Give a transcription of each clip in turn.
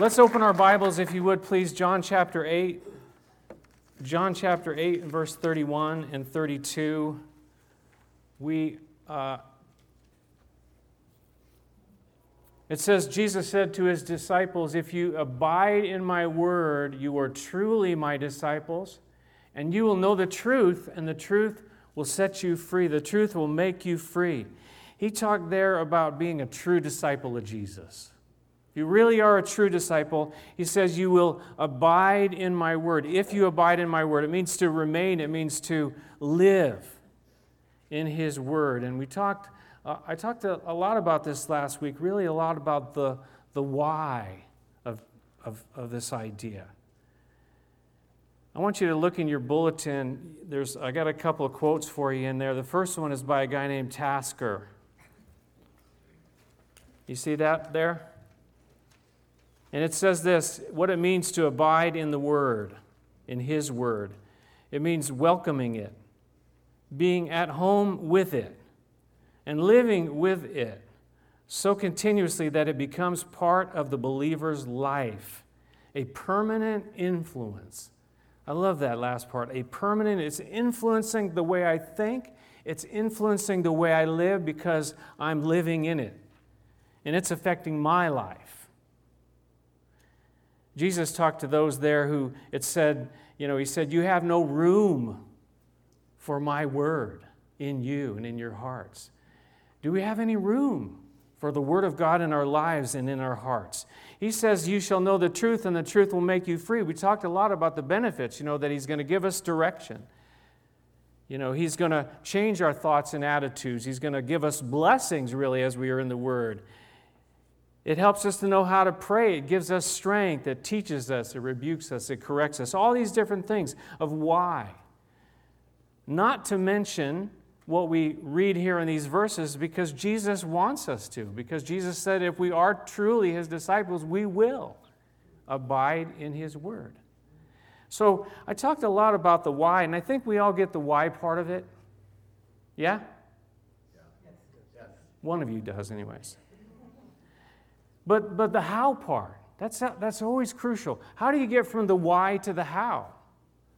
Let's open our Bibles, if you would, please. John chapter 8. John chapter 8 and verse 31 and 32. We. Uh, it says, Jesus said to his disciples, If you abide in my word, you are truly my disciples, and you will know the truth, and the truth will set you free. The truth will make you free. He talked there about being a true disciple of Jesus. If you really are a true disciple, he says, You will abide in my word. If you abide in my word, it means to remain, it means to live in his word. And we talked, uh, I talked a, a, lot about this last week, really a lot about the, the why of, of, of this idea. I want you to look in your bulletin. There's, I got a couple of quotes for you in there. The first one is by a guy named Tasker. You see that there? And it says this what it means to abide in the Word, in His Word. It means welcoming it, being at home with it, and living with it so continuously that it becomes part of the believer's life, a permanent influence. I love that last part. A permanent, it's influencing the way I think, it's influencing the way I live because I'm living in it, and it's affecting my life. Jesus talked to those there who it said, you know, he said, You have no room for my word in you and in your hearts. Do we have any room for the word of God in our lives and in our hearts? He says, You shall know the truth, and the truth will make you free. We talked a lot about the benefits, you know, that he's going to give us direction. You know, he's going to change our thoughts and attitudes. He's going to give us blessings, really, as we are in the Word. It helps us to know how to pray. It gives us strength. It teaches us. It rebukes us. It corrects us. All these different things of why. Not to mention what we read here in these verses because Jesus wants us to. Because Jesus said if we are truly his disciples, we will abide in his word. So I talked a lot about the why, and I think we all get the why part of it. Yeah? One of you does, anyways. But, but the how part, that's, that's always crucial. How do you get from the why to the how?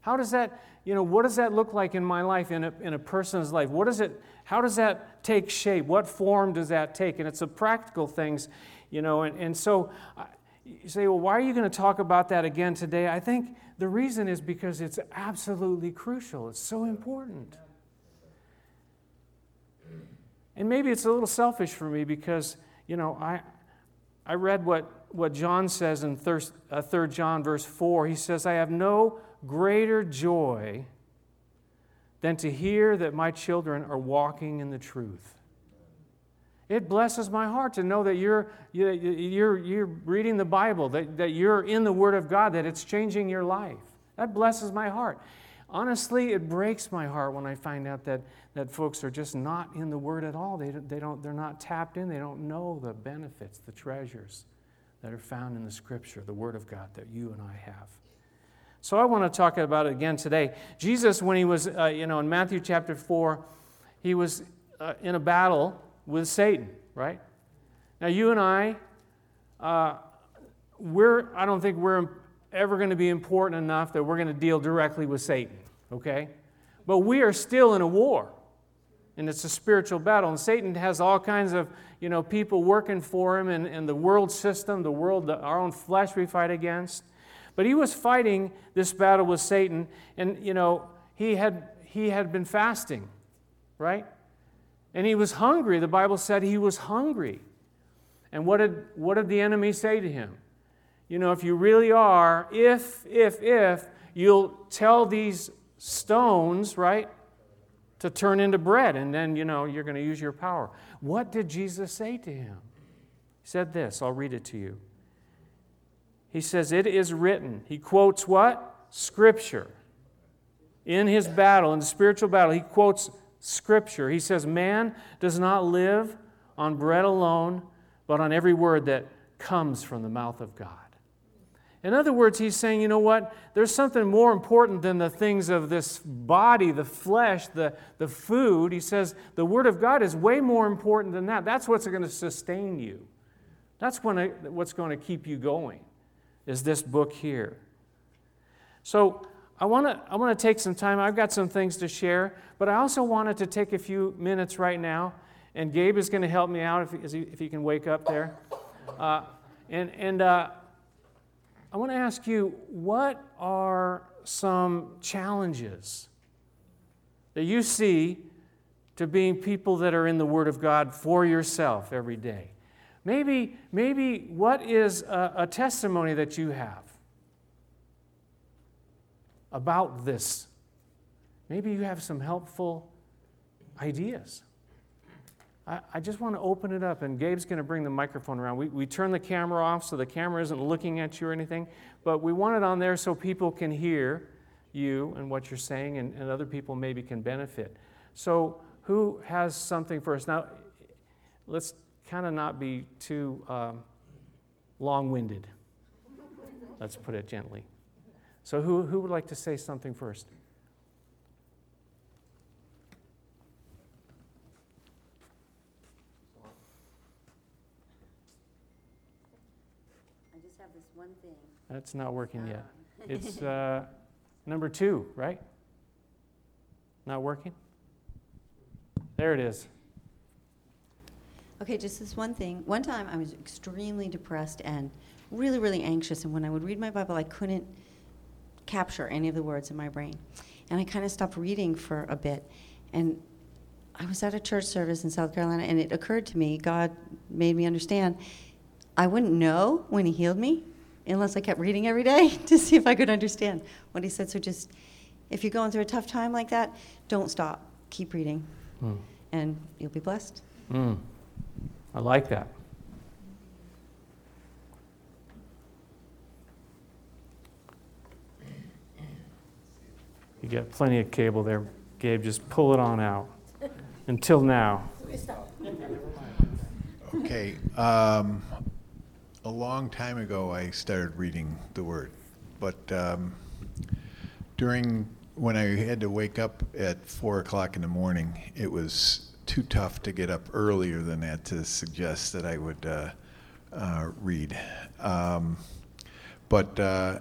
How does that, you know, what does that look like in my life, in a, in a person's life? What does it, how does that take shape? What form does that take? And it's the practical things, you know, and, and so you say, well, why are you going to talk about that again today? I think the reason is because it's absolutely crucial. It's so important. And maybe it's a little selfish for me because, you know, I, I read what, what John says in 3 uh, John, verse 4. He says, I have no greater joy than to hear that my children are walking in the truth. It blesses my heart to know that you're, you're, you're reading the Bible, that, that you're in the Word of God, that it's changing your life. That blesses my heart. Honestly, it breaks my heart when I find out that, that folks are just not in the Word at all. They, they don't, they're not tapped in. They don't know the benefits, the treasures that are found in the Scripture, the Word of God that you and I have. So I want to talk about it again today. Jesus, when he was, uh, you know, in Matthew chapter 4, he was uh, in a battle with Satan, right? Now, you and I, uh, we're, I don't think we're ever going to be important enough that we're going to deal directly with Satan okay? But we are still in a war, and it's a spiritual battle. And Satan has all kinds of, you know, people working for him, and, and the world system, the world, the, our own flesh we fight against. But he was fighting this battle with Satan, and, you know, he had, he had been fasting, right? And he was hungry. The Bible said he was hungry. And what did, what did the enemy say to him? You know, if you really are, if, if, if, you'll tell these stones, right, to turn into bread, and then, you know, you're going to use your power. What did Jesus say to him? He said this, I'll read it to you. He says, It is written. He quotes what? Scripture. In his battle, in the spiritual battle, he quotes Scripture. He says, Man does not live on bread alone, but on every word that comes from the mouth of God. In other words, he's saying, you know what? There's something more important than the things of this body, the flesh, the, the food. He says the Word of God is way more important than that. That's what's going to sustain you, that's what's going to keep you going. is this book here. So I want to I want to take some time. I've got some things to share, but I also wanted to take a few minutes right now, and Gabe is going to help me out if, he, if he can wake up there. Uh, and and uh, I want to ask you, what are some challenges that you see to being people that are in the Word of God for yourself every day? Maybe, maybe what is a, a testimony that you have about this? Maybe you have some helpful ideas. I, I just want to open it up, and Gabe's going to bring the microphone around. We, we turn the camera off so the camera isn't looking at you or anything, but we want it on there so people can hear you and what you're saying, and, and other people maybe can benefit. So, who has something for us? Now, let's kind of not be too um, long winded. Let's put it gently. So, who, who would like to say something first? I just have this one thing. That's not working yet. It's uh, number two, right? Not working? There it is. Okay, just this one thing. One time I was extremely depressed and really, really anxious, and when I would read my Bible, I couldn't capture any of the words in my brain. And I kind of stopped reading for a bit. And I was at a church service in South Carolina, and it occurred to me, God made me understand, I wouldn't know when He healed me unless I kept reading every day to see if I could understand what He said. So just, if you're going through a tough time like that, don't stop. Keep reading, Mm. and you'll be blessed. Mm. I like that. You got plenty of cable there, Gabe. Just pull it on out. Until now. Okay. Um, a long time ago, I started reading the Word, but um, during when I had to wake up at four o'clock in the morning, it was too tough to get up earlier than that to suggest that I would uh, uh, read. Um, but uh,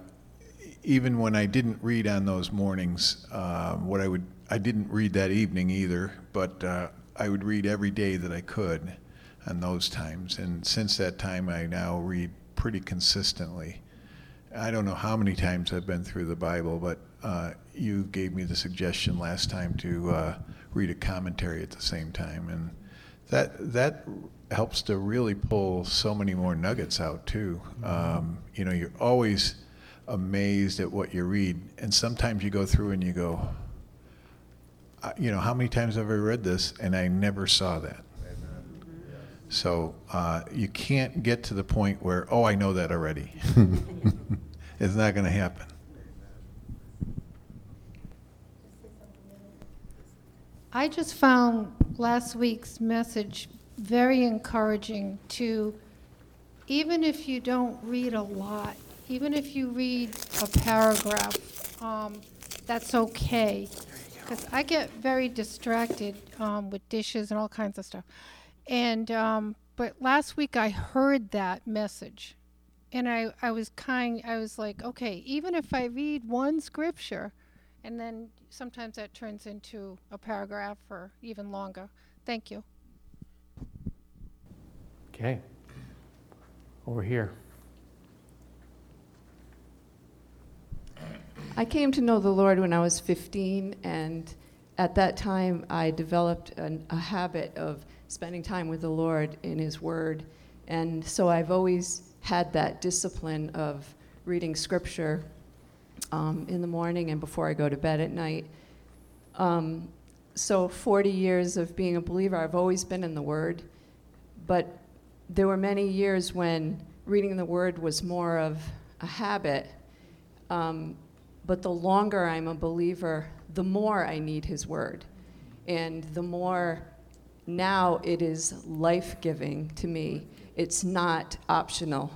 even when I didn't read on those mornings, uh, what I would I didn't read that evening either, but uh, I would read every day that I could on those times. And since that time, I now read pretty consistently. I don't know how many times I've been through the Bible, but uh, you gave me the suggestion last time to uh, read a commentary at the same time, and that that helps to really pull so many more nuggets out too. Um, you know, you're always amazed at what you read, and sometimes you go through and you go, you know, how many times have I read this and I never saw that? So uh, you can't get to the point where, oh, I know that already. it's not going to happen. I just found last week's message very encouraging to, even if you don't read a lot, even if you read a paragraph, um, that's okay. Because I get very distracted um, with dishes and all kinds of stuff. And, um, but last week I heard that message. And I, I was kind, I was like, okay, even if I read one scripture, and then sometimes that turns into a paragraph or even longer. Thank you. Okay. Over here. I came to know the Lord when I was 15, and at that time I developed an, a habit of spending time with the Lord in His Word. And so I've always had that discipline of reading Scripture um, in the morning and before I go to bed at night. Um, so 40 years of being a believer, I've always been in the Word, but there were many years when reading the Word was more of a habit. Um, but the longer I'm a believer, the more I need His Word. And the more now it is life giving to me. It's not optional.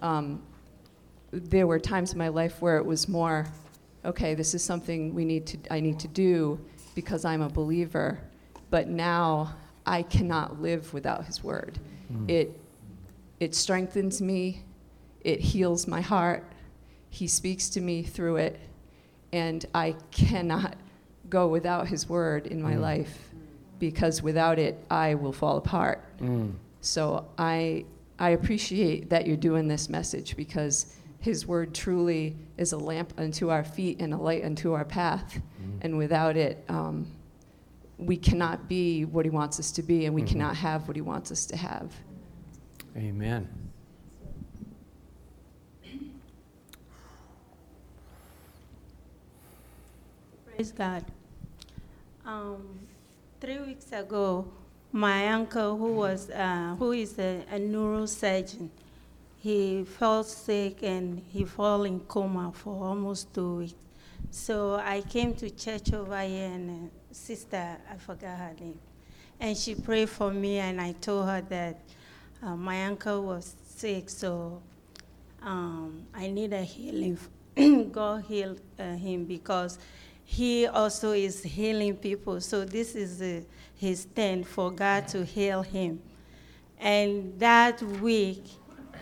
Um, there were times in my life where it was more, okay, this is something we need to, I need to do because I'm a believer. But now I cannot live without His Word. It, it strengthens me, It heals my heart. He speaks to me through it. And I cannot go without His word in my Mm. life because without it, I will fall apart. Mm. So I, I appreciate that you're doing this message because His word truly is a lamp unto our feet and a light unto our path. And without it, um, we cannot be what He wants us to be, and we Mhm. cannot have what He wants us to have. Amen. Praise God. Um, three weeks ago, my uncle, who was uh, who is a, a neurosurgeon, he fell sick and he fell in coma for almost two weeks. So I came to church over here, and uh, sister, I forgot her name, and she prayed for me, and I told her that uh, my uncle was sick, so um, I need a healing. God healed uh, him because he also is healing people. So this is uh, his stand for God to heal him. And that week,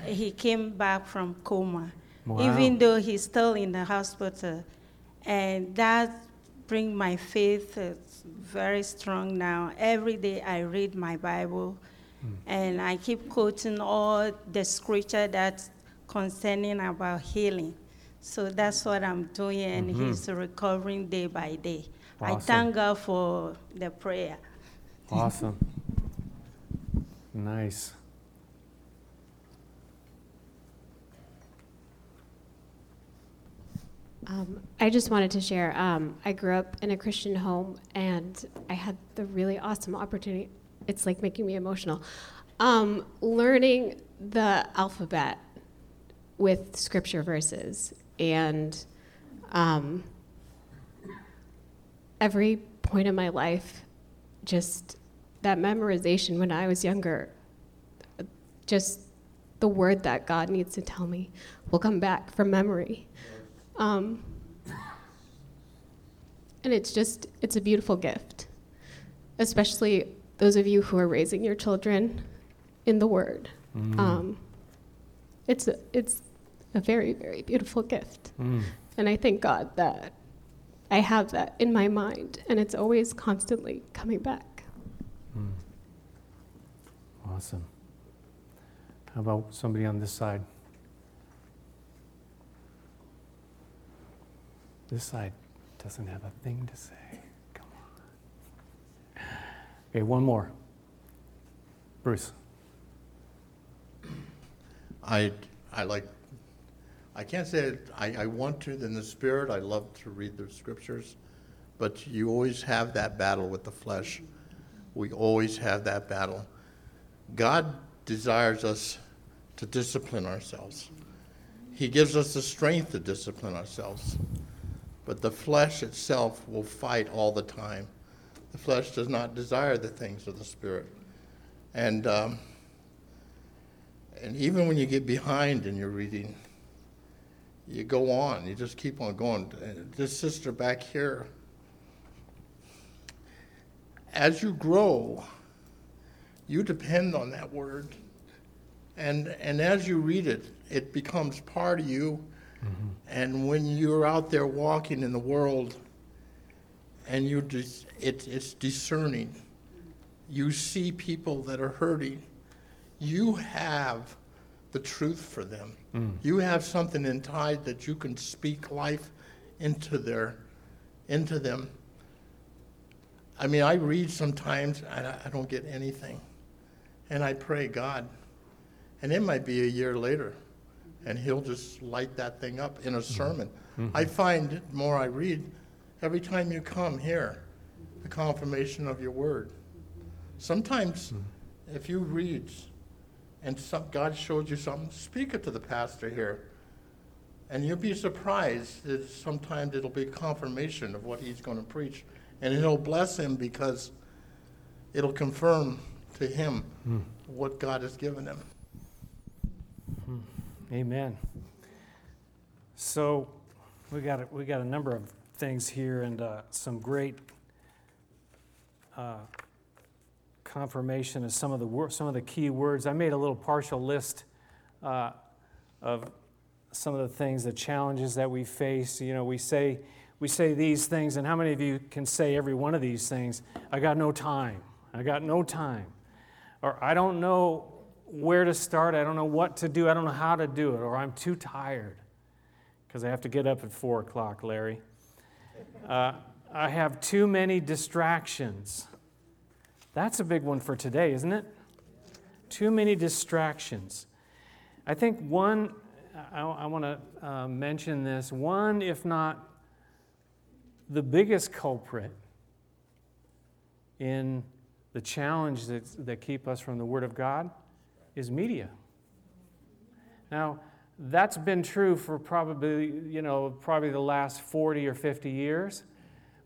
he came back from coma, Wow. even though he's still in the hospital. And that bring my faith uh, very strong now. Every day I read my Bible, and I keep quoting all the scripture that's concerning about healing. So that's what I'm doing, and Mhm. he's recovering day by day. I Awesome. thank God for the prayer. Awesome. Nice. Um, I just wanted to share. Um, I grew up in a Christian home, and I had the really awesome opportunity. It's like making me emotional. Um, learning the alphabet with scripture verses, and um, every point in my life, just that memorization when I was younger, just the word that God needs to tell me will come back from memory. Um, and it's just, it's a beautiful gift, especially those of you who are raising your children in the Word. Mm. Um, it's, it's a very, very beautiful gift. Mm. And I thank God that I have that in my mind, and it's always constantly coming back. Mm. Awesome. How about somebody on this side? This side doesn't have a thing to say. Come on. Okay, one more. Bruce. I, I like, I can't say it, I, I want to in the spirit, I love to read the scriptures, but you always have that battle with the flesh. We always have that battle. God desires us to discipline ourselves. He gives us the strength to discipline ourselves. But the flesh itself will fight all the time. The flesh does not desire the things of the spirit. And, um, and even when you get behind in your reading, you go on. You just keep on going. This sister back here, as you grow, you depend on that word. And, and as you read it, it becomes part of you. Mm-hmm. And when you're out there walking in the world and you dis- it, it's discerning, you see people that are hurting, you have the truth for them. Mm. You have something inside that you can speak life into their, into them. I mean, I read sometimes and I, I don't get anything, and I pray God, and it might be a year later, and He'll just light that thing up in a mm-hmm. sermon. Mm-hmm. I find the more I read, every time you come here, the confirmation of your word. Sometimes, mm. if you read and some, God showed you something, speak it to the pastor here. And you'll be surprised that sometimes it'll be confirmation of what he's going to preach. And it'll bless him because it'll confirm to him what God has given him. Amen. So we got a, we got a number of things here and uh, some great uh, confirmation of some of the wor- some of the key words. I made a little partial list uh, of some of the things, the challenges that we face. You know, we say, we say these things, and how many of you can say every one of these things? I got no time. I got no time. Or I don't know where to start. I don't know what to do. I don't know how to do it. Or I'm too tired because I have to get up at 4 o'clock, Larry. Uh, I have too many distractions. That's a big one for today, isn't it? Too many distractions. I think one, I, I want to uh, mention this, one, if not the biggest culprit in the challenge that, that keep us from the Word of God is media. Now, that's been true for probably, you know, probably the last 40 or 50 years.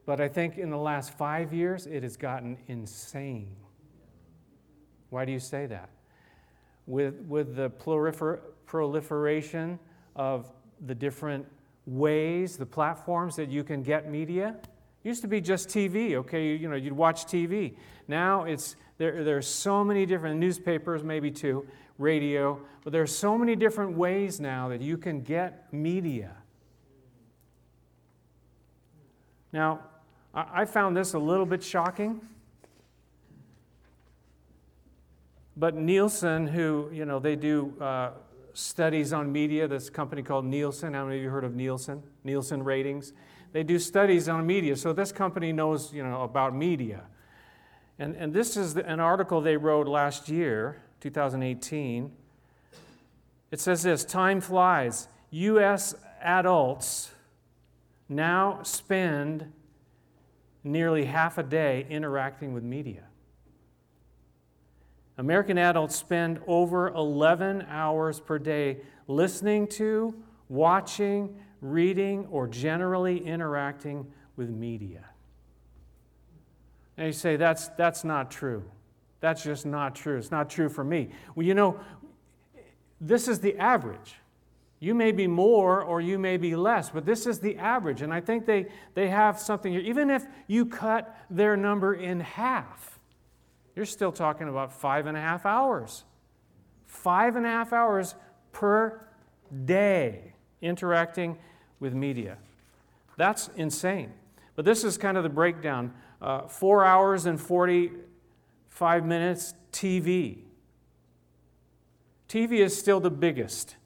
But I think in the last five years, it has gotten insane. Why do you say that? With, with the prolifer- proliferation of the different ways, the platforms that you can get media, used to be just TV, okay? You, you know, you'd watch TV. Now it's, there, there are so many different newspapers, maybe two, radio, but there are so many different ways now that you can get media. Now, I found this a little bit shocking. But Nielsen, who, you know, they do uh, studies on media, this company called Nielsen. How many of you heard of Nielsen? Nielsen ratings. They do studies on media. So this company knows, you know, about media. And, and this is an article they wrote last year, 2018. It says this Time flies. U.S. adults now spend nearly half a day interacting with media. American adults spend over 11 hours per day listening to, watching, reading, or generally interacting with media. And you say, that's, that's not true. That's just not true. It's not true for me. Well, you know, this is the average. You may be more or you may be less, but this is the average. And I think they, they have something here. Even if you cut their number in half, you're still talking about five and a half hours. Five and a half hours per day interacting with media. That's insane. But this is kind of the breakdown uh, four hours and 45 minutes TV. TV is still the biggest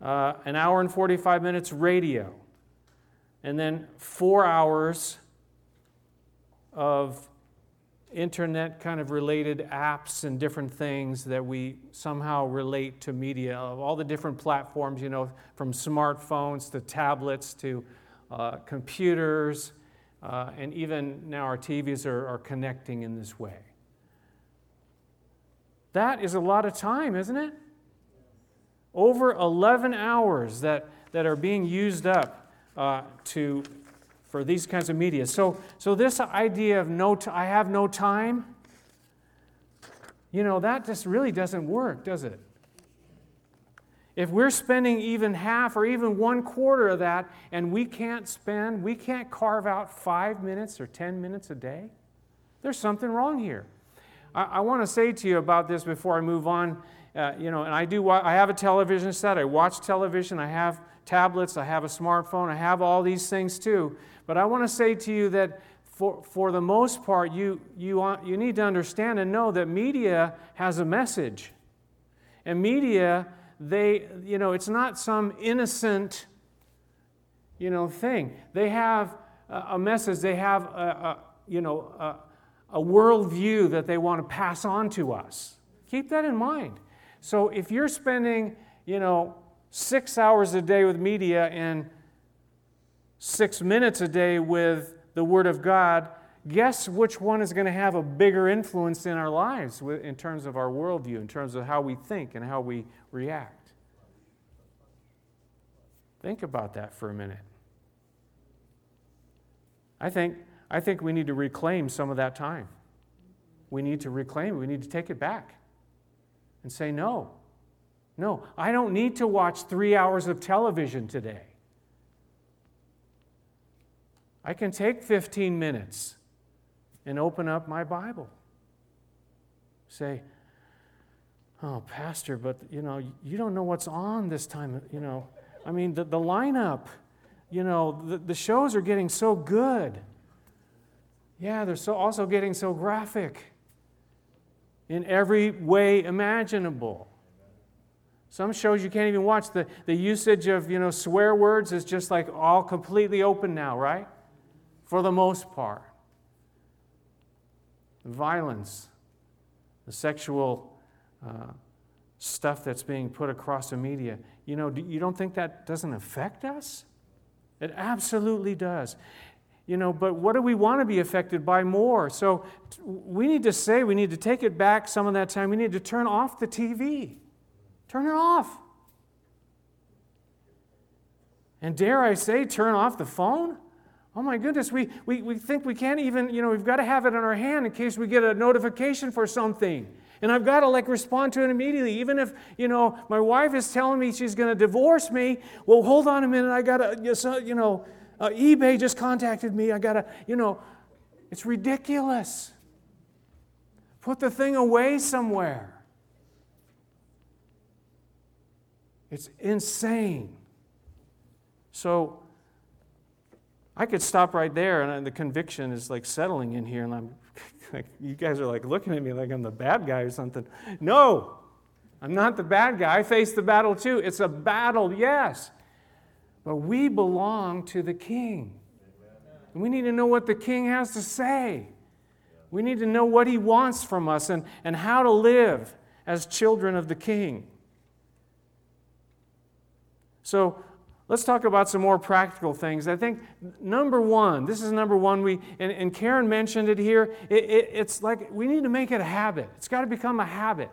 uh, an hour and 45 minutes radio, and then four hours of internet kind of related apps and different things that we somehow relate to media of all the different platforms, you know, from smartphones to tablets to uh, computers, uh, and even now our TVs are, are connecting in this way. That is a lot of time, isn't it? Over 11 hours that, that are being used up uh, to, for these kinds of media. So, so this idea of no t- I have no time, you know, that just really doesn't work, does it? If we're spending even half or even one quarter of that and we can't spend, we can't carve out five minutes or 10 minutes a day, there's something wrong here. I, I want to say to you about this before I move on uh, you know, and I do. I have a television set. I watch television. I have tablets. I have a smartphone. I have all these things too. But I want to say to you that for, for the most part, you, you, want, you need to understand and know that media has a message. And media, they, you know, it's not some innocent, you know, thing. They have a, message. They have a, a you know, a, a worldview that they want to pass on to us. Keep that in mind. So if you're spending, you know, six hours a day with media and six minutes a day with the Word of God, guess which one is going to have a bigger influence in our lives in terms of our worldview, in terms of how we think and how we react? Think about that for a minute. I think, I think we need to reclaim some of that time. We need to reclaim it, we need to take it back and say, no, no, I don't need to watch three hours of television today. I can take 15 minutes and open up my Bible. Say, Oh, Pastor, but you know, you don't know what's on this time. You know, I mean, the, the lineup, you know, the, the shows are getting so good. Yeah, they're so also getting so graphic in every way imaginable. Some shows you can't even watch. The, the usage of, you know, swear words is just like all completely open now, right? For the most part. The Violence, the sexual uh, stuff that's being put across the media. You know, you don't think that doesn't affect us? It absolutely does. You know, but what do we want to be affected by more? So we need to say, we need to take it back some of that time. We need to turn off the TV. Turn it off. And dare I say, turn off the phone? Oh my goodness, we, we, we think we can't even, you know, we've got to have it in our hand in case we get a notification for something. And I've got to like respond to it immediately. Even if, you know, my wife is telling me she's going to divorce me, well, hold on a minute, I got to, you know, uh, eBay just contacted me, I got to, you know, it's ridiculous. Put the thing away somewhere. It's insane. So, I could stop right there, and the conviction is like settling in here, and I'm like, you guys are like looking at me like I'm the bad guy or something. No, I'm not the bad guy. I face the battle too. It's a battle, yes, but we belong to the King. And we need to know what the King has to say. We need to know what he wants from us and, and how to live as children of the King. So, Let's talk about some more practical things. I think number one, this is number one, we, and, and Karen mentioned it here, it, it, it's like we need to make it a habit. It's got to become a habit.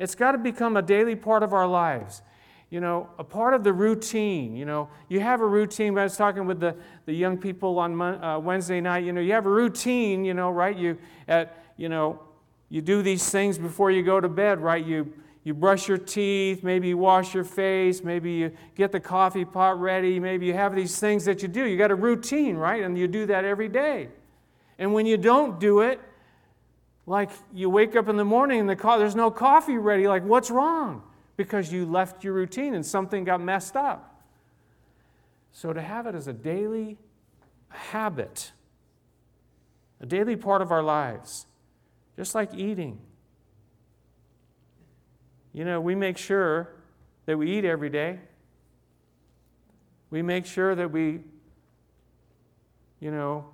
It's got to become a daily part of our lives. You know, a part of the routine. You know, you have a routine. I was talking with the, the young people on uh, Wednesday night. You know, you have a routine, you know, right? You, at, you know, you do these things before you go to bed, right? You, you brush your teeth, maybe you wash your face, maybe you get the coffee pot ready, maybe you have these things that you do. You got a routine, right? And you do that every day. And when you don't do it, like you wake up in the morning and the co- there's no coffee ready, like what's wrong? Because you left your routine and something got messed up. So to have it as a daily habit, a daily part of our lives, just like eating you know, we make sure that we eat every day. We make sure that we, you know,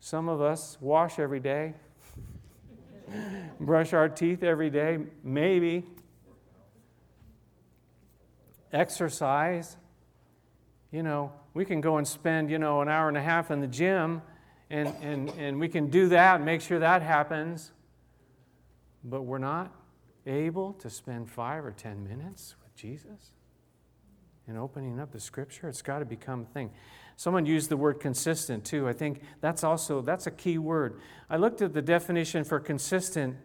some of us wash every day, brush our teeth every day, maybe. Exercise. You know, we can go and spend, you know, an hour and a half in the gym, and, and, and we can do that and make sure that happens, but we're not able to spend five or ten minutes with Jesus and opening up the scripture, it's got to become a thing. Someone used the word consistent too. I think that's also that's a key word. I looked at the definition for consistent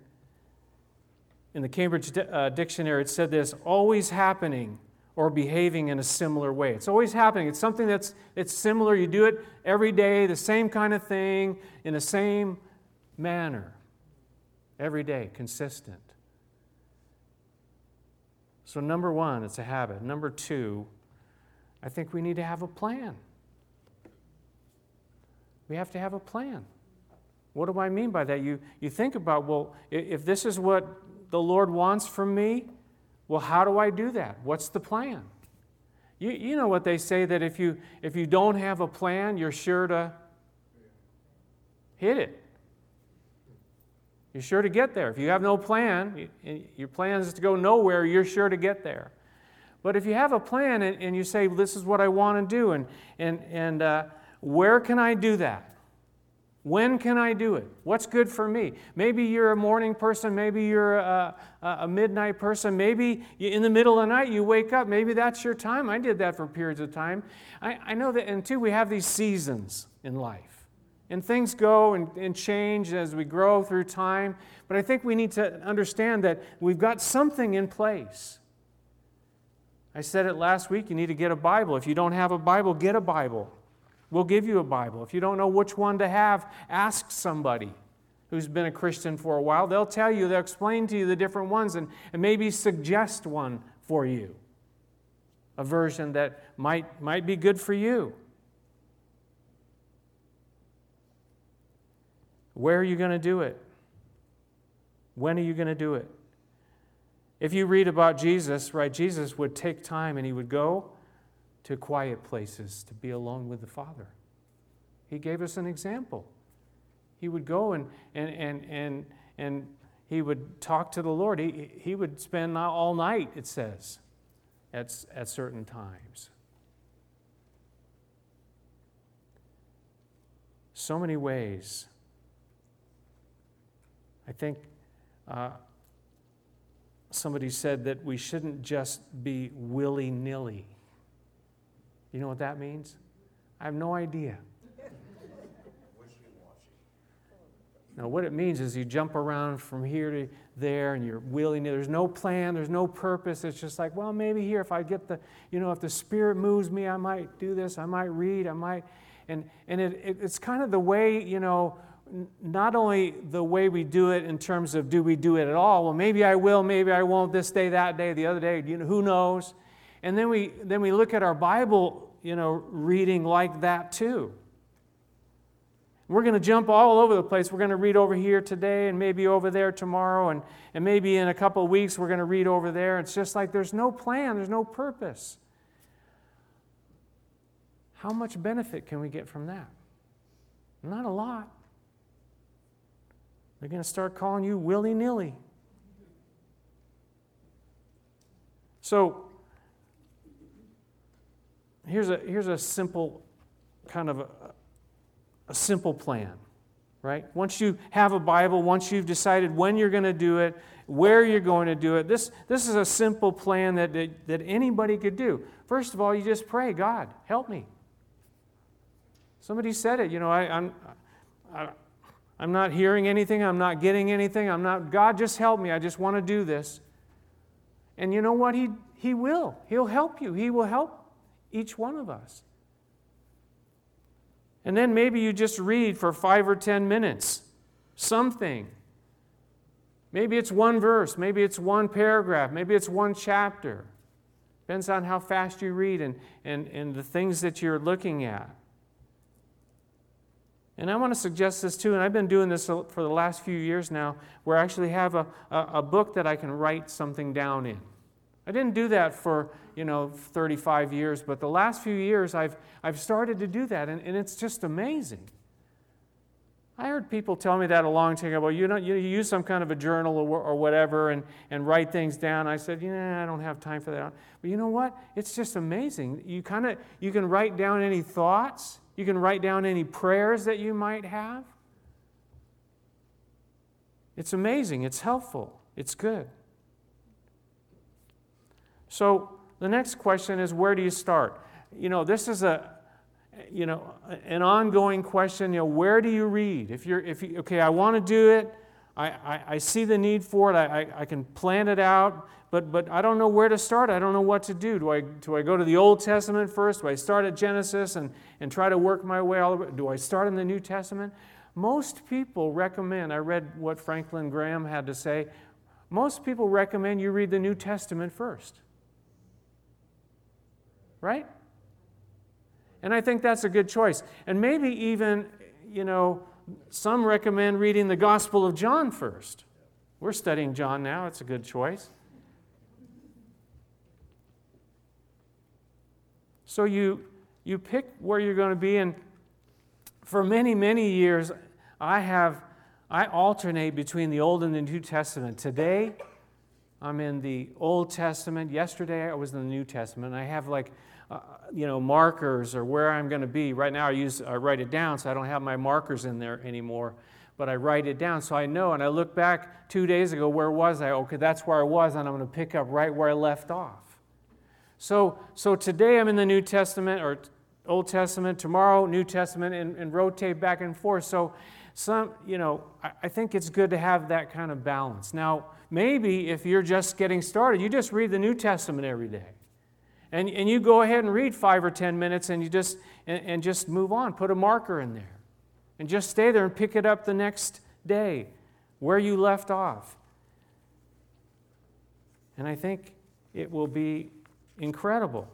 in the Cambridge uh, dictionary. It said this: always happening or behaving in a similar way. It's always happening. It's something that's it's similar. You do it every day, the same kind of thing in the same manner. Every day, consistent. So, number one, it's a habit. Number two, I think we need to have a plan. We have to have a plan. What do I mean by that? You, you think about, well, if this is what the Lord wants from me, well, how do I do that? What's the plan? You, you know what they say that if you, if you don't have a plan, you're sure to hit it. You're sure to get there. If you have no plan, your plan is to go nowhere, you're sure to get there. But if you have a plan and, and you say, This is what I want to do, and, and, and uh, where can I do that? When can I do it? What's good for me? Maybe you're a morning person, maybe you're a, a, midnight person, maybe in the middle of the night you wake up, maybe that's your time. I did that for periods of time. I, I know that, and two, we have these seasons in life. And things go and, and change as we grow through time. But I think we need to understand that we've got something in place. I said it last week you need to get a Bible. If you don't have a Bible, get a Bible. We'll give you a Bible. If you don't know which one to have, ask somebody. who's been a Christian for a while. They'll tell you, they'll explain to you the different ones and, and maybe suggest one for you, a version that might, might be good for you. Where are you going to do it? When are you going to do it? If you read about Jesus, right, Jesus would take time and he would go to quiet places to be alone with the Father. He gave us an example. He would go and, and, and, and, and he would talk to the Lord. He, he would spend all night, it says, at, at certain times. So many ways. I think uh, somebody said that we shouldn't just be willy nilly. You know what that means? I have no idea. Now, what it means is you jump around from here to there and you're willing, there's no plan, there's no purpose. It's just like, well, maybe here, if I get the, you know, if the Spirit moves me, I might do this, I might read, I might. And, and it, it, it's kind of the way, you know, not only the way we do it in terms of do we do it at all, well, maybe I will, maybe I won't this day, that day, the other day, you know, who knows? And then we, then we look at our Bible, you know, reading like that too. We're going to jump all over the place. We're going to read over here today and maybe over there tomorrow, and, and maybe in a couple of weeks we're going to read over there. It's just like there's no plan, there's no purpose. How much benefit can we get from that? Not a lot. They're going to start calling you willy nilly. So, here's a, here's a simple kind of a, a simple plan, right? Once you have a Bible, once you've decided when you're going to do it, where you're going to do it, this, this is a simple plan that, that, that anybody could do. First of all, you just pray, God, help me. Somebody said it, you know, I, I'm, I, I'm not hearing anything. I'm not getting anything. I'm not, God, just help me. I just want to do this. And you know what? He, he will. He'll help you. He will help each one of us. And then maybe you just read for five or ten minutes something. Maybe it's one verse. Maybe it's one paragraph. Maybe it's one chapter. Depends on how fast you read and, and, and the things that you're looking at. And I want to suggest this too, and I've been doing this for the last few years now, where I actually have a, a, a, book that I can write something down in. I didn't do that for, you know, 35 years, but the last few years I've, I've started to do that, and, and it's just amazing. I heard people tell me that a long time ago. Well, you know, you use some kind of a journal or, or whatever and, and write things down. I said, yeah, I don't have time for that. But you know what? It's just amazing. You kind of you can write down any thoughts you can write down any prayers that you might have. It's amazing, it's helpful, it's good. So the next question is where do you start? You know, this is a you know an ongoing question. You know, where do you read? If you're if you okay, I want to do it. I, I, I, see the need for it. I, I, I, can plan it out, but, but I don't know where to start. I don't know what to do. Do I, do I go to the Old Testament first? Do I start at Genesis and, and try to work my way all the way? Do I start in the New Testament? Most people recommend, I read what Franklin Graham had to say, most people recommend you read the New Testament first. Right? And I think that's a good choice. And maybe even, you know, some recommend reading the Gospel of John first. We're studying John now, it's a good choice. So you, you pick where you're going to be, and for many, many years, I have I alternate between the Old and the New Testament. Today, I'm in the Old Testament. Yesterday, I was in the New Testament. I have like uh, you know, markers or where I'm going to be. Right now, I use I write it down, so I don't have my markers in there anymore. But I write it down so I know. And I look back two days ago, where was I? Okay, that's where I was, and I'm going to pick up right where I left off. So, so today I'm in the New Testament or Old Testament. Tomorrow, New Testament, and, and rotate back and forth. So, some, you know, I, I think it's good to have that kind of balance. Now, maybe if you're just getting started, you just read the New Testament every day. And, and you go ahead and read five or ten minutes and you just and, and just move on. Put a marker in there. And just stay there and pick it up the next day where you left off. And I think it will be incredible.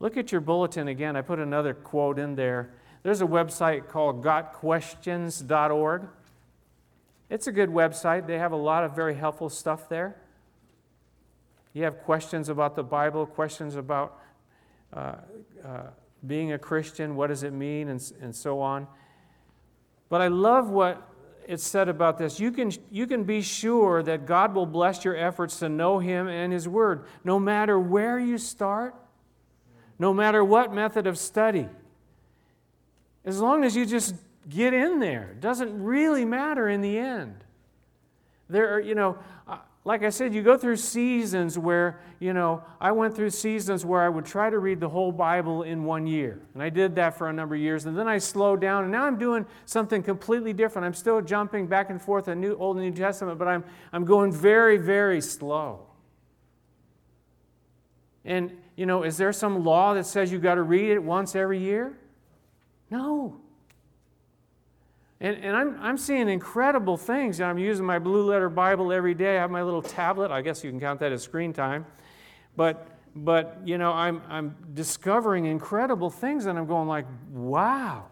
Look at your bulletin again. I put another quote in there. There's a website called gotquestions.org. It's a good website. They have a lot of very helpful stuff there. You have questions about the Bible, questions about uh, uh, being a Christian, what does it mean, and, and so on. But I love what it said about this. You can, you can be sure that God will bless your efforts to know Him and His Word, no matter where you start, no matter what method of study. As long as you just get in there, it doesn't really matter in the end. There are, you know, like I said, you go through seasons where, you know, I went through seasons where I would try to read the whole Bible in one year. And I did that for a number of years. And then I slowed down, and now I'm doing something completely different. I'm still jumping back and forth in New, Old and New Testament, but I'm, I'm going very, very slow. And, you know, is there some law that says you've got to read it once every year? No. And, and I'm, I'm seeing incredible things. I'm using my blue letter Bible every day. I have my little tablet. I guess you can count that as screen time. But, but you know, I'm, I'm discovering incredible things, and I'm going like, wow.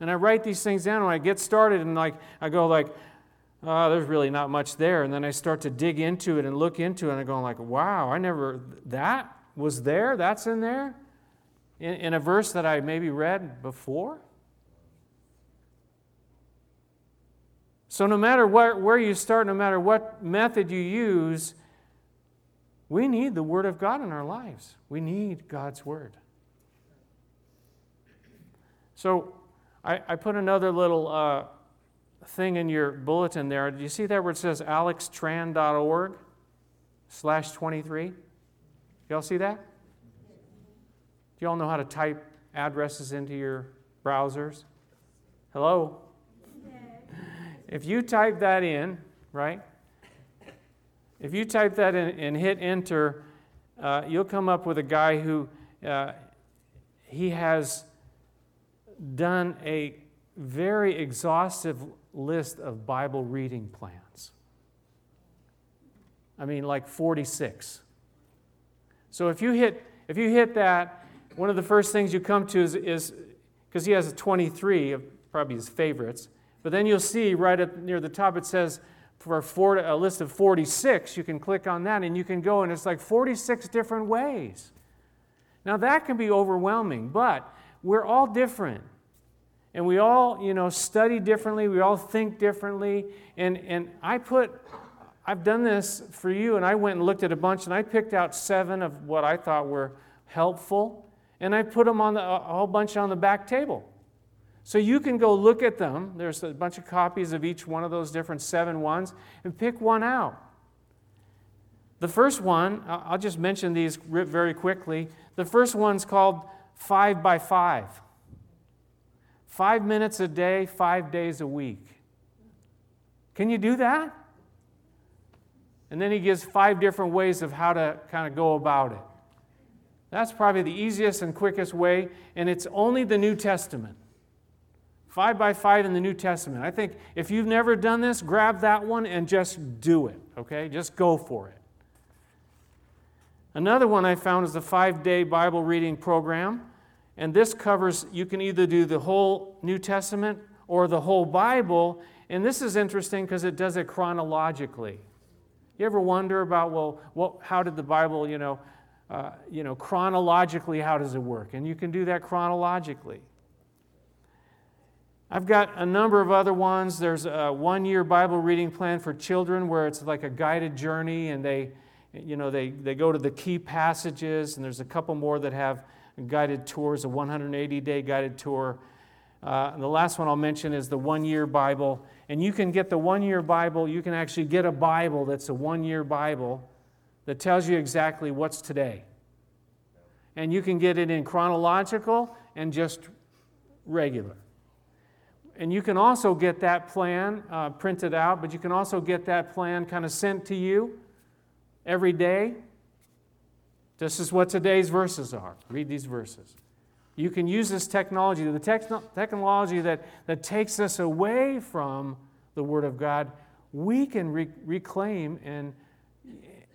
And I write these things down, and I get started, and like I go like, oh, there's really not much there. And then I start to dig into it and look into it, and I'm going like, wow, I never, that was there? That's in there? In, in a verse that I maybe read before? So, no matter where, you start, no matter what method you use, we need the Word of God in our lives. We need God's Word. So, I, I put another little uh, thing in your bulletin there. Do you see that where it says alextran.org slash 23? Y'all see that? Do y'all know how to type addresses into your browsers? Hello? If you type that in, right? If you type that in and hit enter, uh, you'll come up with a guy who uh, he has done a very exhaustive list of Bible reading plans. I mean, like 46. So if you hit if you hit that, one of the first things you come to is because he has a 23 of probably his favorites. But then you'll see right up near the top it says for a, four, a list of 46. You can click on that and you can go, and it's like 46 different ways. Now that can be overwhelming, but we're all different. And we all, you know, study differently, we all think differently. And, and I put, I've done this for you, and I went and looked at a bunch, and I picked out seven of what I thought were helpful, and I put them on the, a whole bunch on the back table. So you can go look at them. There's a bunch of copies of each one of those different seven ones and pick one out. The first one, I'll just mention these very quickly. The first one's called Five by Five. Five minutes a day, five days a week. Can you do that? And then he gives five different ways of how to kind of go about it. That's probably the easiest and quickest way, and it's only the New Testament. Five by five in the New Testament. I think if you've never done this, grab that one and just do it, okay? Just go for it. Another one I found is the five day Bible reading program. And this covers, you can either do the whole New Testament or the whole Bible. And this is interesting because it does it chronologically. You ever wonder about, well, what, how did the Bible, you know, uh, you know, chronologically, how does it work? And you can do that chronologically. I've got a number of other ones. There's a one year Bible reading plan for children where it's like a guided journey and they, you know, they, they go to the key passages, and there's a couple more that have guided tours, a 180 day guided tour. Uh, the last one I'll mention is the one year Bible. And you can get the one year Bible, you can actually get a Bible that's a one year Bible that tells you exactly what's today. And you can get it in chronological and just regular. And you can also get that plan uh, printed out, but you can also get that plan kind of sent to you every day. This is what today's verses are. Read these verses. You can use this technology, the technology that, that takes us away from the Word of God, we can re- reclaim and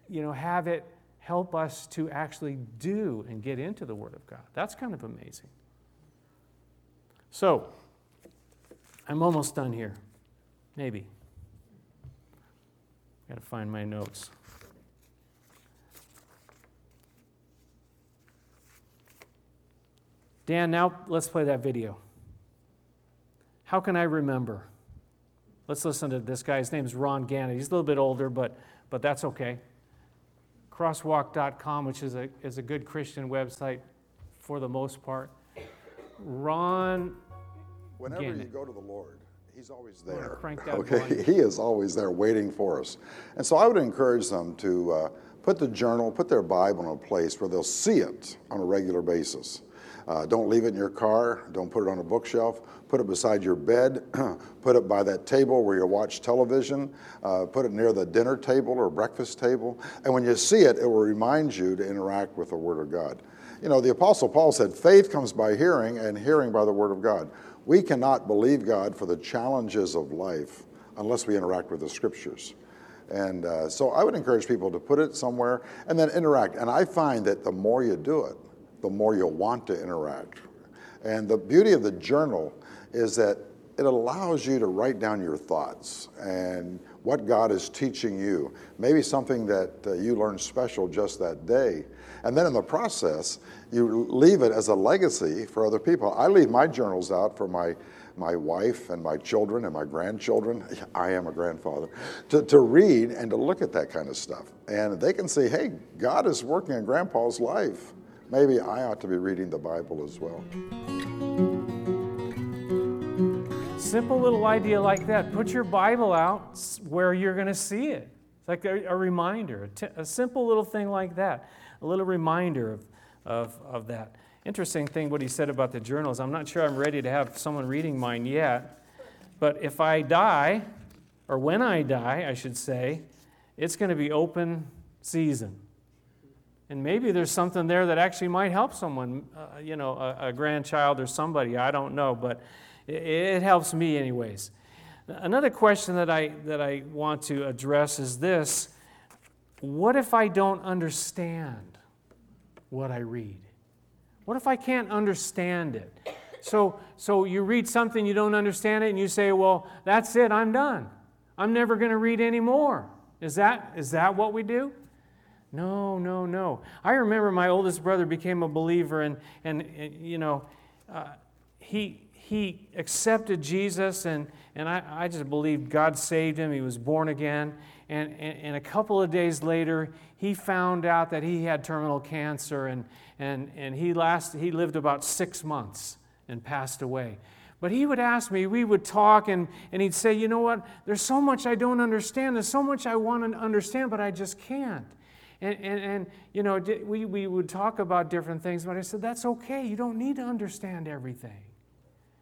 you know have it help us to actually do and get into the Word of God. That's kind of amazing. So, I'm almost done here. Maybe. Got to find my notes. Dan, now let's play that video. How can I remember? Let's listen to this guy. His name's Ron Gannett. He's a little bit older, but, but that's okay. Crosswalk.com, which is a, is a good Christian website for the most part. Ron, Whenever Again. you go to the Lord, He's always there. Okay, volume. He is always there waiting for us. And so I would encourage them to uh, put the journal, put their Bible in a place where they'll see it on a regular basis. Uh, don't leave it in your car. Don't put it on a bookshelf. Put it beside your bed. put it by that table where you watch television. Uh, put it near the dinner table or breakfast table. And when you see it, it will remind you to interact with the Word of God. You know, the Apostle Paul said, faith comes by hearing, and hearing by the Word of God. We cannot believe God for the challenges of life unless we interact with the Scriptures. And uh, so I would encourage people to put it somewhere and then interact. And I find that the more you do it, the more you'll want to interact. And the beauty of the journal is that it allows you to write down your thoughts and what God is teaching you, maybe something that uh, you learned special just that day. And then in the process, you leave it as a legacy for other people. I leave my journals out for my, my wife and my children and my grandchildren. I am a grandfather, to, to read and to look at that kind of stuff. And they can see, hey, God is working in grandpa's life. Maybe I ought to be reading the Bible as well. simple little idea like that. Put your Bible out where you're going to see it. It's like a, a reminder, a, t- a simple little thing like that, a little reminder of, of, of that. Interesting thing what he said about the journals. I'm not sure I'm ready to have someone reading mine yet, but if I die, or when I die, I should say, it's going to be open season. And maybe there's something there that actually might help someone, uh, you know, a, a grandchild or somebody. I don't know, but it, it helps me, anyways. Another question that I, that I want to address is this What if I don't understand what I read? What if I can't understand it? So, so you read something, you don't understand it, and you say, Well, that's it, I'm done. I'm never going to read anymore. Is that, is that what we do? No, no, no. I remember my oldest brother became a believer, and, and, and you know, uh, he, he accepted Jesus, and, and I, I just believed God saved him. He was born again. And, and, and a couple of days later, he found out that he had terminal cancer, and, and, and he, last, he lived about six months and passed away. But he would ask me, we would talk, and, and he'd say, You know what? There's so much I don't understand. There's so much I want to understand, but I just can't. And, and, and you know, we, we would talk about different things, but I said, That's okay. You don't need to understand everything.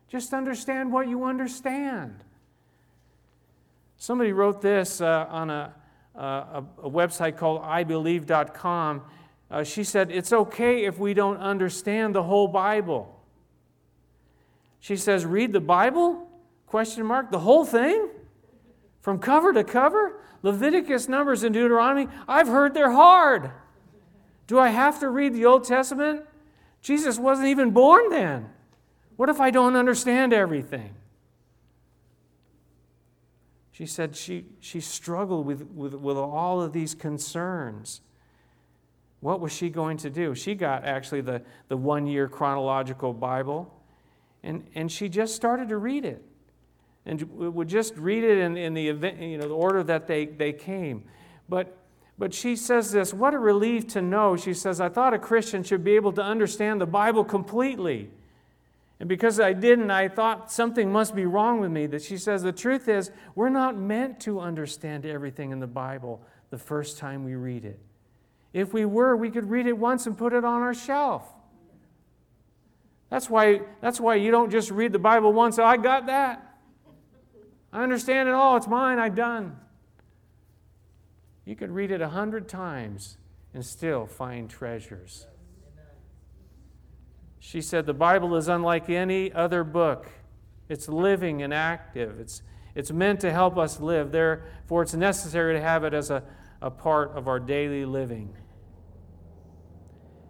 Just understand what you understand. Somebody wrote this uh, on a, a, a website called ibelieve.com. Uh, she said, It's okay if we don't understand the whole Bible. She says, Read the Bible? Question mark. The whole thing? From cover to cover? Leviticus, Numbers, and Deuteronomy? I've heard they're hard. Do I have to read the Old Testament? Jesus wasn't even born then. What if I don't understand everything? She said she, she struggled with, with, with all of these concerns. What was she going to do? She got actually the, the one year chronological Bible, and, and she just started to read it. And would just read it in, in the, event, you know, the order that they, they came. But, but she says this what a relief to know. She says, I thought a Christian should be able to understand the Bible completely. And because I didn't, I thought something must be wrong with me. That she says the truth is, we're not meant to understand everything in the Bible the first time we read it. If we were, we could read it once and put it on our shelf. That's why, that's why you don't just read the Bible once, oh, I got that. I understand it all, it's mine, I've done. You could read it a hundred times and still find treasures. She said the Bible is unlike any other book. It's living and active. It's, It's meant to help us live. Therefore, it's necessary to have it as a, a part of our daily living.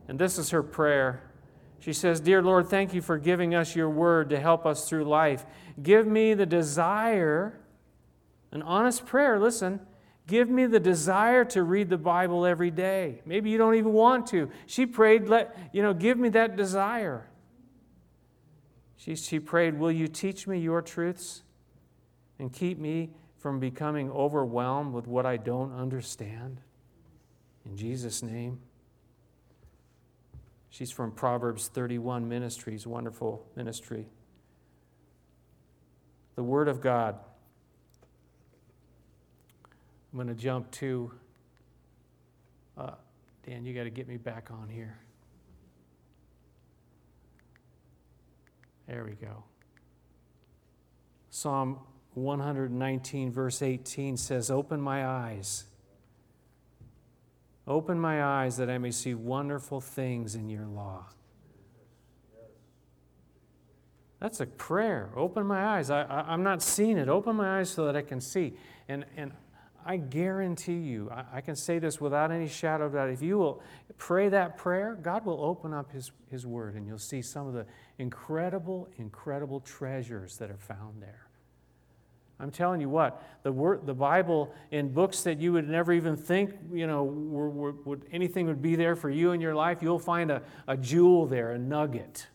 And this is her prayer. She says, Dear Lord, thank you for giving us your word to help us through life. Give me the desire, an honest prayer, listen, give me the desire to read the Bible every day. Maybe you don't even want to. She prayed, let, you know, give me that desire. She, she prayed, Will you teach me your truths and keep me from becoming overwhelmed with what I don't understand? In Jesus' name. She's from Proverbs 31 Ministries, wonderful ministry. The Word of God. I'm going to jump to, uh, Dan, you got to get me back on here. There we go. Psalm 119, verse 18 says, Open my eyes. Open my eyes that I may see wonderful things in your law. That's a prayer. Open my eyes. I, am not seeing it. Open my eyes so that I can see. And, and I guarantee you, I, I can say this without any shadow of doubt. If you will pray that prayer, God will open up His, His Word and you'll see some of the incredible, incredible treasures that are found there. I'm telling you what, the, word, the Bible in books that you would never even think, you know, were, were, would, anything would be there for you in your life, you'll find a, a jewel there, a nugget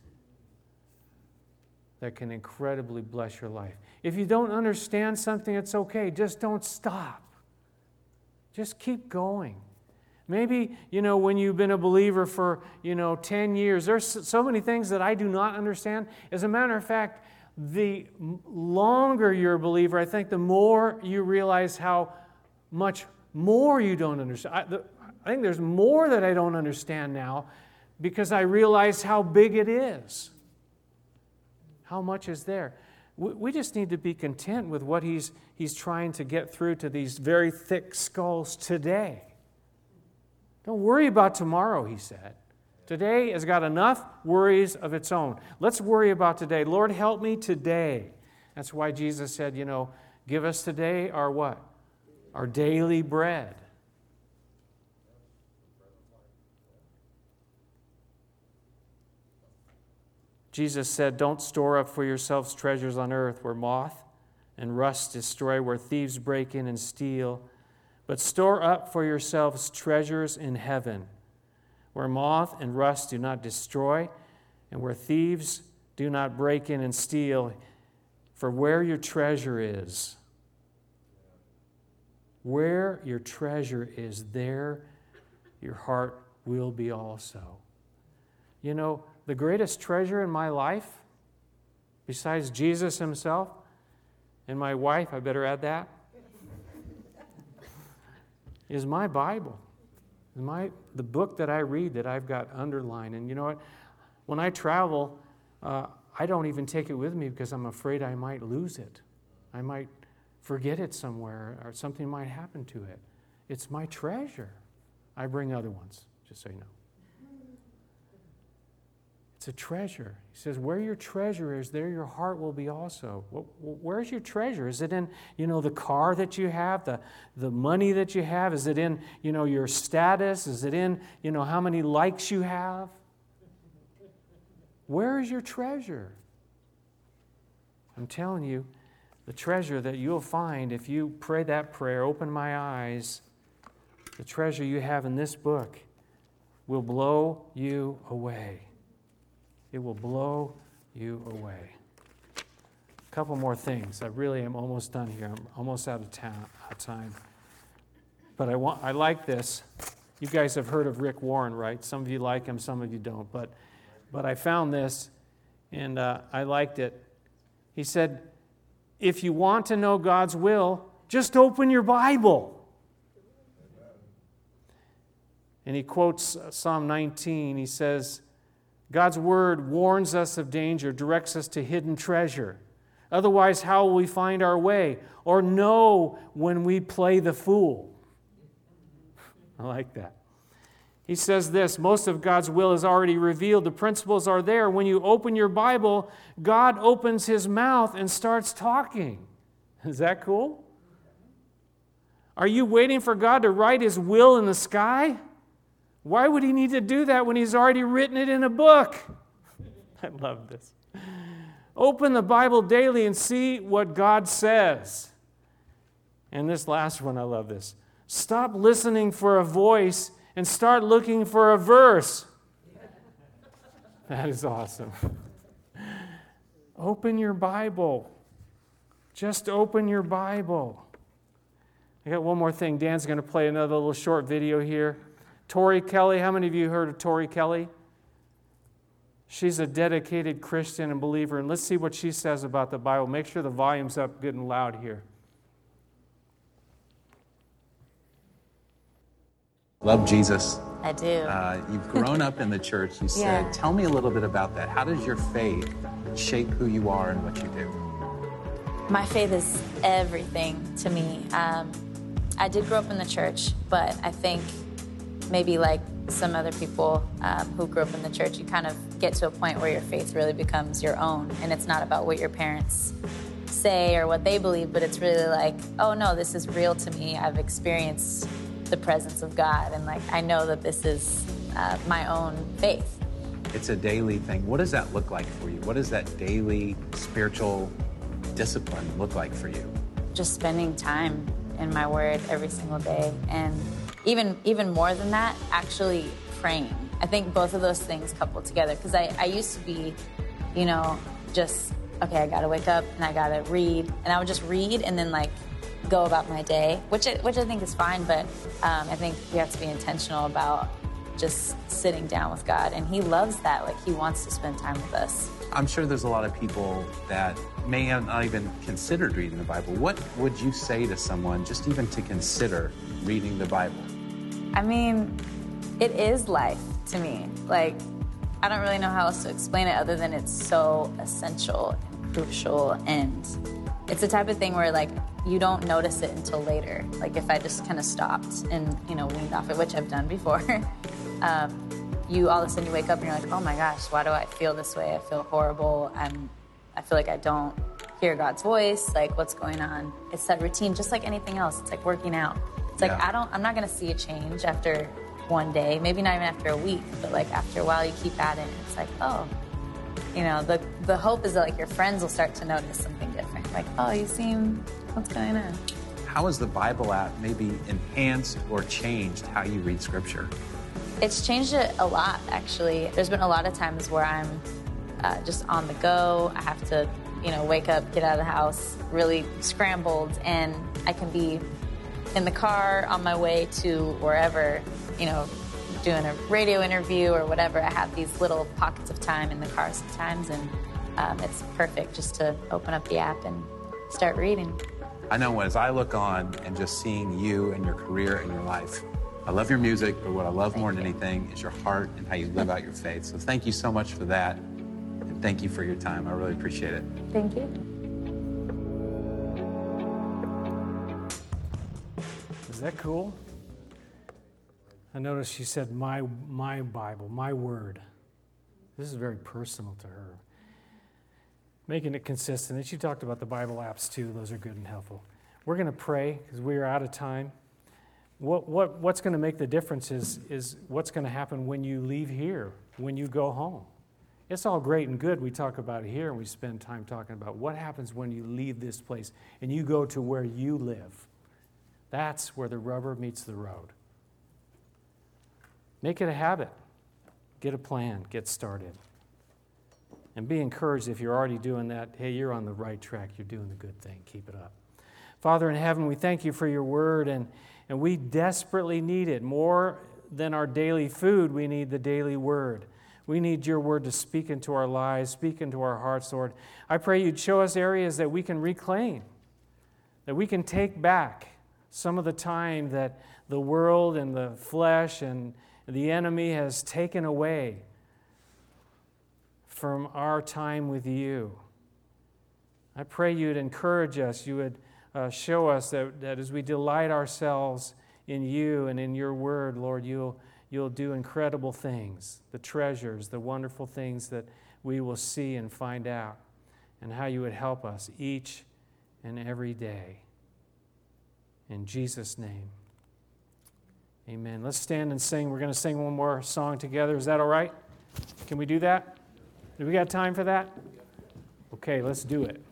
that can incredibly bless your life. If you don't understand something, it's okay. Just don't stop. Just keep going. Maybe, you know, when you've been a believer for, you know, 10 years, there's so many things that I do not understand. As a matter of fact, the longer you're a believer, I think the more you realize how much more you don't understand. I, the, I think there's more that I don't understand now because I realize how big it is. How much is there? We, we just need to be content with what he's, he's trying to get through to these very thick skulls today. Don't worry about tomorrow, he said. Today has got enough worries of its own. Let's worry about today. Lord, help me today. That's why Jesus said, you know, give us today our what? Our daily bread. Jesus said, Don't store up for yourselves treasures on earth where moth and rust destroy, where thieves break in and steal but store up for yourselves treasures in heaven, where moth and rust do not destroy, and where thieves do not break in and steal. For where your treasure is, where your treasure is, there your heart will be also. You know, the greatest treasure in my life, besides Jesus himself and my wife, I better add that, is my Bible, my, the book that I read that I've got underlined. And you know what? When I travel, uh, I don't even take it with me because I'm afraid I might lose it. I might forget it somewhere or something might happen to it. It's my treasure. I bring other ones, just so you know. It's a treasure. He says, where your treasure is, there your heart will be also. Where's your treasure? Is it in, you know, the car that you have, the, the money that you have? Is it in, you know, your status? Is it in, you know, how many likes you have? Where is your treasure? I'm telling you, the treasure that you'll find if you pray that prayer, open my eyes, the treasure you have in this book will blow you away. It will blow you away. A couple more things. I really am almost done here. I'm almost out of, ta- time. But I, want, I like this. You guys have heard of Rick Warren, right? Some of you like him, some of you don't. But, but I found this and uh, I liked it. He said, If you want to know God's will, just open your Bible. And he quotes Psalm 19. He says, God's word warns us of danger, directs us to hidden treasure. Otherwise, how will we find our way or know when we play the fool? I like that. He says this most of God's will is already revealed. The principles are there. When you open your Bible, God opens his mouth and starts talking. Is that cool? Are you waiting for God to write His will in the sky? Why would He need to do that when He's already written it in a book? I love this. Open the Bible daily and see what God says. And this last one, I love this. Stop listening for a voice and start looking for a verse. That is awesome. Open your Bible. Just open your Bible. I got one more thing. Dan's going to play another little short video here. Tori Kelly, how many of you heard of Tori Kelly? She's a dedicated Christian and believer, and let's see what she says about the Bible. Make sure the volume's up good and loud here. Love Jesus. I do. Uh, you've grown up in the church. You said, Yeah. tell me a little bit about that. How does your faith shape who you are and what you do? My faith is everything to me. Um, I did grow up in the church, but I think maybe like some other people um, who grew up in the church, you kind of get to a point where your faith really becomes your own, and it's not about what your parents say or what they believe, but it's really like, oh no, this is real to me. I've experienced the presence of God, and like I know that this is uh, my own faith. It's a daily thing. What does that look like for you? What does that daily spiritual discipline look like for you? just spending time in my word every single day and even even more than that actually praying i think both of those things coupled together because I, I used to be you know just okay i gotta wake up and i gotta read and i would just read and then like go about my day which I, which i think is fine but um, i think we have to be intentional about just sitting down with god and he loves that like he wants to spend time with us I'm sure there's a lot of people that may have not even considered reading the Bible. What would you say to someone just even to consider reading the Bible? I mean, it is life to me. Like, I don't really know how else to explain it other than it's so essential and crucial. And it's the type of thing where, like, you don't notice it until later. Like, if I just kind of stopped and, you know, weaned off it, which I've done before, um, you all of a sudden you wake up and you're like, oh my gosh, why do I feel this way? I feel horrible. I'm, I feel like I don't hear God's voice. Like, what's going on? It's that routine, just like anything else. It's like working out. It's like Yeah. I don't. I'm not gonna see a change after one day. Maybe not even after a week, but like after a while, you keep at it. It's like, oh, you know, the the hope is that like your friends will start to notice something different. Like, oh, you seem, what's going on? How has the Bible app maybe enhanced or changed how you read Scripture? It's changed it a lot, actually. There's been a lot of times where I'm uh, just on the go. I have to, you know, wake up, get out of the house, really scrambled, and I can be in the car on my way to wherever, you know, doing a radio interview or whatever. I have these little pockets of time in the car sometimes, and um, it's perfect just to open up the app and start reading. I know as I look on and just seeing you and your career and your life, I love your music, but what I love more than anything is your heart and how you live out your faith. So thank you so much for that. And thank you for your time. I really appreciate it. Thank you. Is that cool? I noticed she said, my, my Bible, my word. This is very personal to her. Making it consistent. And she talked about the Bible apps too. Those are good and helpful. We're going to pray because we are out of time. What, what, what's going to make the difference is, is what's going to happen when you leave here, when you go home. It's all great and good. We talk about it here and we spend time talking about what happens when you leave this place and you go to where you live. That's where the rubber meets the road. Make it a habit. Get a plan. Get started. And be encouraged if you're already doing that. Hey, you're on the right track. You're doing the good thing. Keep it up. Father in heaven, we thank you for your word, and, and we desperately need it. More than our daily food, we need the daily word. We need your word to speak into our lives, speak into our hearts, Lord. I pray you'd show us areas that we can reclaim, that we can take back some of the time that the world and the flesh and the enemy has taken away from our time with you. I pray you'd encourage us, you would uh, show us that, that as we delight ourselves in you and in your word, Lord, you'll, you'll do incredible things, the treasures, the wonderful things that we will see and find out, and how you would help us each and every day. In Jesus' name. Amen. Let's stand and sing. We're going to sing one more song together. Is that all right? Can we do that? Do we got time for that? Okay, let's do it.